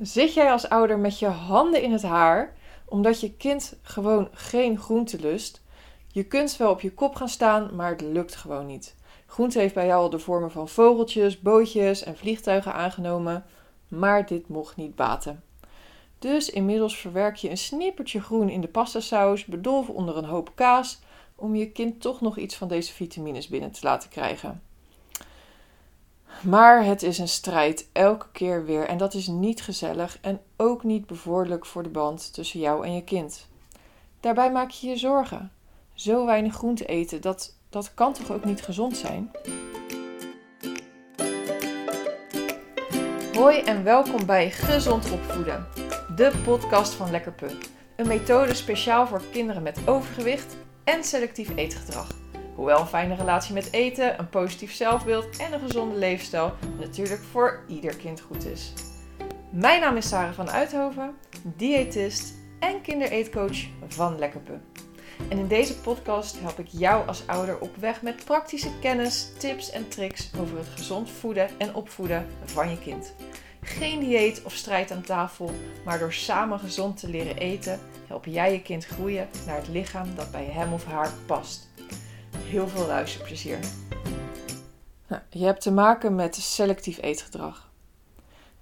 Zit jij als ouder met je handen in het haar omdat je kind gewoon geen groente lust? Je kunt wel op je kop gaan staan, maar het lukt gewoon niet. Groente heeft bij jou al de vormen van vogeltjes, bootjes en vliegtuigen aangenomen, maar dit mocht niet baten. Dus inmiddels verwerk je een snippertje groen in de pastasaus, bedolven onder een hoop kaas, om je kind toch nog iets van deze vitamines binnen te laten krijgen. Maar het is een strijd, elke keer weer. En dat is niet gezellig en ook niet bevorderlijk voor de band tussen jou en je kind. Daarbij maak je je zorgen. Zo weinig groente eten, dat, dat kan toch ook niet gezond zijn? Hoi en welkom bij Gezond Opvoeden, de podcast van Lekker Een methode speciaal voor kinderen met overgewicht en selectief eetgedrag. Hoewel een fijne relatie met eten, een positief zelfbeeld en een gezonde leefstijl natuurlijk voor ieder kind goed is. Mijn naam is Sarah van Uithoven, diëtist en kindereetcoach van Lekkerpe. En in deze podcast help ik jou als ouder op weg met praktische kennis, tips en tricks over het gezond voeden en opvoeden van je kind. Geen dieet of strijd aan tafel, maar door samen gezond te leren eten, help jij je kind groeien naar het lichaam dat bij hem of haar past heel veel luisterplezier. Nou, je hebt te maken met selectief eetgedrag.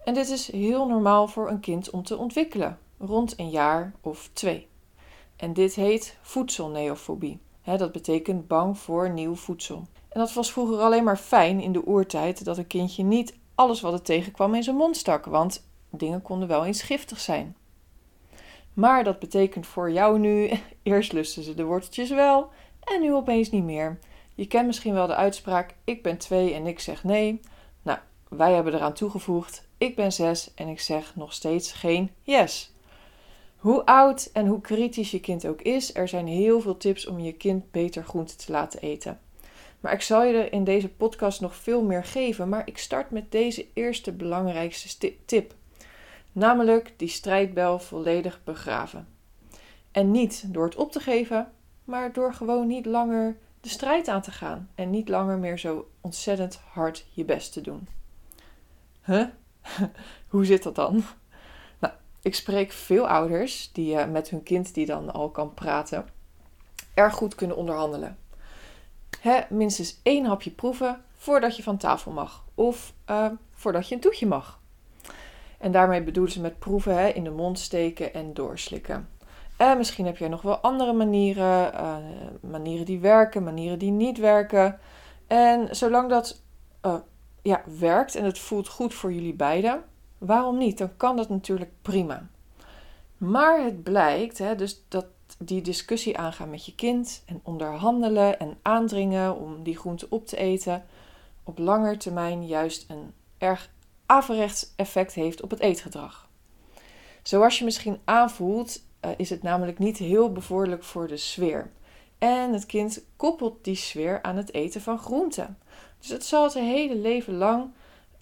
En dit is heel normaal voor een kind om te ontwikkelen, rond een jaar of twee. En dit heet voedselneofobie. dat betekent bang voor nieuw voedsel. En dat was vroeger alleen maar fijn in de oertijd dat een kindje niet alles wat het tegenkwam in zijn mond stak, want dingen konden wel eens giftig zijn. Maar dat betekent voor jou nu, eerst lusten ze de worteltjes wel en nu opeens niet meer. Je kent misschien wel de uitspraak: ik ben twee en ik zeg nee. Nou, wij hebben eraan toegevoegd: ik ben zes en ik zeg nog steeds geen yes. Hoe oud en hoe kritisch je kind ook is, er zijn heel veel tips om je kind beter groente te laten eten. Maar ik zal je er in deze podcast nog veel meer geven, maar ik start met deze eerste belangrijkste tip. Namelijk die strijdbel volledig begraven. En niet door het op te geven, maar door gewoon niet langer de strijd aan te gaan en niet langer meer zo ontzettend hard je best te doen. Huh? Hoe zit dat dan? Nou, ik spreek veel ouders die uh, met hun kind die dan al kan praten, erg goed kunnen onderhandelen. Hè, minstens één hapje proeven voordat je van tafel mag of uh, voordat je een toetje mag. En daarmee bedoelen ze met proeven hè, in de mond steken en doorslikken. En misschien heb jij nog wel andere manieren, uh, manieren die werken, manieren die niet werken. En zolang dat uh, ja, werkt en het voelt goed voor jullie beiden, waarom niet? Dan kan dat natuurlijk prima. Maar het blijkt hè, dus dat die discussie aangaan met je kind en onderhandelen en aandringen om die groente op te eten, op lange termijn juist een erg averechts effect heeft op het eetgedrag. Zoals je misschien aanvoelt, uh, is het namelijk niet heel bevorderlijk voor de sfeer. En het kind koppelt die sfeer aan het eten van groenten. Dus het zal het hele leven lang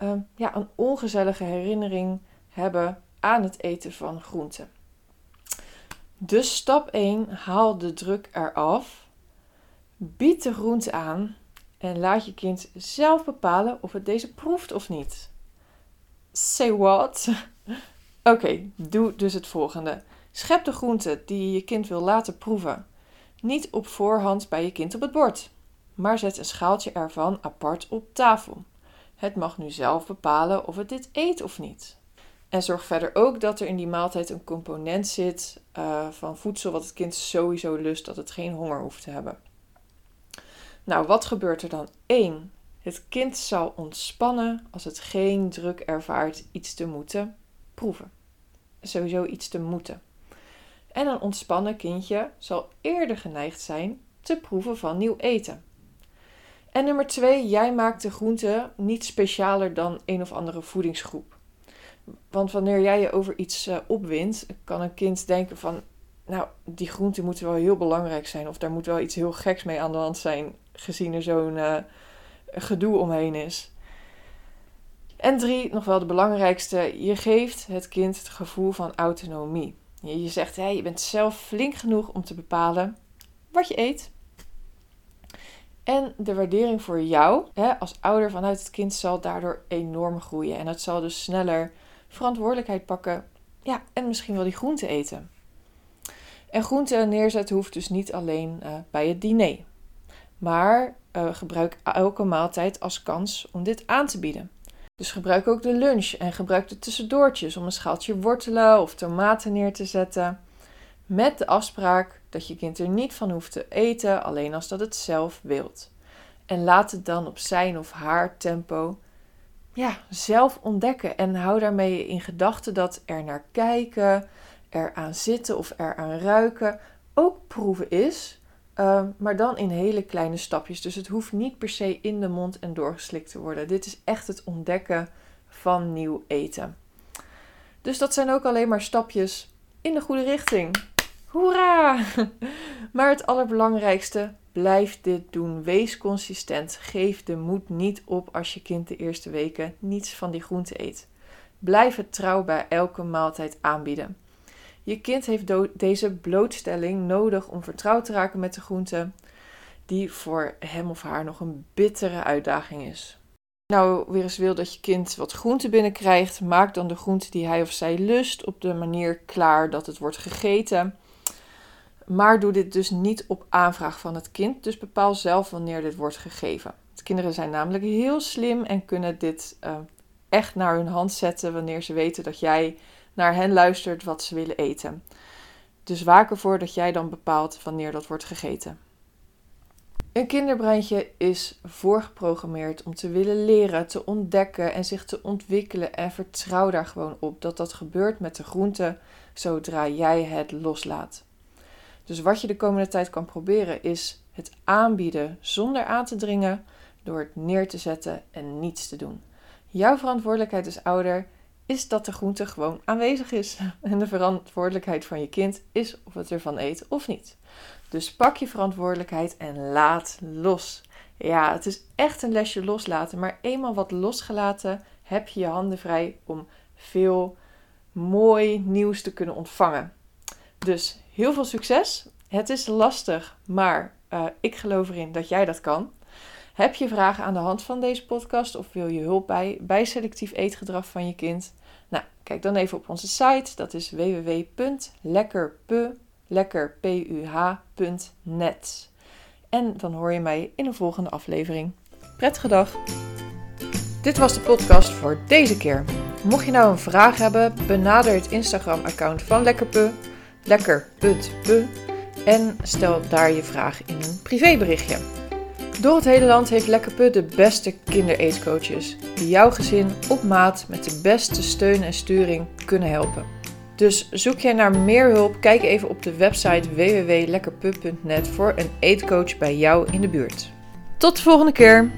uh, ja, een ongezellige herinnering hebben aan het eten van groenten. Dus stap 1, haal de druk eraf. Bied de groente aan en laat je kind zelf bepalen of het deze proeft of niet. Say what? Oké, doe dus het volgende. Schep de groenten die je kind wil laten proeven. Niet op voorhand bij je kind op het bord, maar zet een schaaltje ervan apart op tafel. Het mag nu zelf bepalen of het dit eet of niet. En zorg verder ook dat er in die maaltijd een component zit uh, van voedsel wat het kind sowieso lust, dat het geen honger hoeft te hebben. Nou, wat gebeurt er dan? 1. Het kind zal ontspannen als het geen druk ervaart iets te moeten proeven. Sowieso iets te moeten. En een ontspannen kindje zal eerder geneigd zijn te proeven van nieuw eten. En nummer twee, jij maakt de groente niet specialer dan een of andere voedingsgroep. Want wanneer jij je over iets uh, opwint, kan een kind denken van, nou, die groente moet wel heel belangrijk zijn. Of daar moet wel iets heel geks mee aan de hand zijn, gezien er zo'n uh, gedoe omheen is. En drie, nog wel de belangrijkste, je geeft het kind het gevoel van autonomie. Je zegt, hey, je bent zelf flink genoeg om te bepalen wat je eet. En de waardering voor jou hè, als ouder vanuit het kind zal daardoor enorm groeien. En het zal dus sneller verantwoordelijkheid pakken. Ja, en misschien wel die groente eten. En groente neerzetten hoeft dus niet alleen uh, bij het diner. Maar uh, gebruik elke maaltijd als kans om dit aan te bieden. Dus gebruik ook de lunch en gebruik de tussendoortjes om een schaaltje wortelen of tomaten neer te zetten. Met de afspraak dat je kind er niet van hoeft te eten, alleen als dat het zelf wilt. En laat het dan op zijn of haar tempo ja, zelf ontdekken. En hou daarmee in gedachten dat er naar kijken, er aan zitten of er aan ruiken ook proeven is. Ehm, maar dan in hele kleine stapjes. Dus het hoeft niet per se in de mond en doorgeslikt te worden. Dit is echt het ontdekken van nieuw eten. Dus dat zijn ook alleen maar stapjes in de goede richting. Hoera! Maar het allerbelangrijkste, blijf dit doen. Wees consistent. Geef de moed niet op als je kind de eerste weken niets van die groente eet. Blijf het trouw bij elke maaltijd aanbieden. Je kind heeft deze blootstelling nodig om vertrouwd te raken met de groente, die voor hem of haar nog een bittere uitdaging is. Nou, weer eens wil dat je kind wat groente binnenkrijgt, maak dan de groente die hij of zij lust op de manier klaar dat het wordt gegeten. Maar doe dit dus niet op aanvraag van het kind, dus bepaal zelf wanneer dit wordt gegeven. De kinderen zijn namelijk heel slim en kunnen dit uh, echt naar hun hand zetten wanneer ze weten dat jij naar hen luistert wat ze willen eten. Dus waak ervoor dat jij dan bepaalt wanneer dat wordt gegeten. Een kinderbreintje is voorgeprogrammeerd om te willen leren, te ontdekken en zich te ontwikkelen. En vertrouw daar gewoon op dat dat gebeurt met de groente zodra jij het loslaat. Dus wat je de komende tijd kan proberen is het aanbieden zonder aan te dringen, door het neer te zetten en niets te doen. Jouw verantwoordelijkheid als ouder is dat de groente gewoon aanwezig is. En de verantwoordelijkheid van je kind is of het ervan eet of niet. Dus pak je verantwoordelijkheid en laat los. Ja, het is echt een lesje loslaten, maar eenmaal wat losgelaten heb je je handen vrij om veel mooi nieuws te kunnen ontvangen. Dus heel veel succes. Het is lastig, maar uh, ik geloof erin dat jij dat kan. Heb je vragen aan de hand van deze podcast of wil je hulp bij, selectief eetgedrag van je kind? Nou, kijk dan even op onze site. Dat is www.lekkerpuh.net. En dan hoor je mij in een volgende aflevering. Prettige dag! Dit was de podcast voor deze keer. Mocht je nou een vraag hebben, benader het Instagram-account van Lekkerpu, lekker.pu, en stel daar je vraag in een privéberichtje. Door het hele land heeft Lekkerput de beste kindereetcoaches die jouw gezin op maat met de beste steun en sturing kunnen helpen. Dus zoek jij naar meer hulp, kijk even op de website www.lekkerput.net voor een eetcoach bij jou in de buurt. Tot de volgende keer!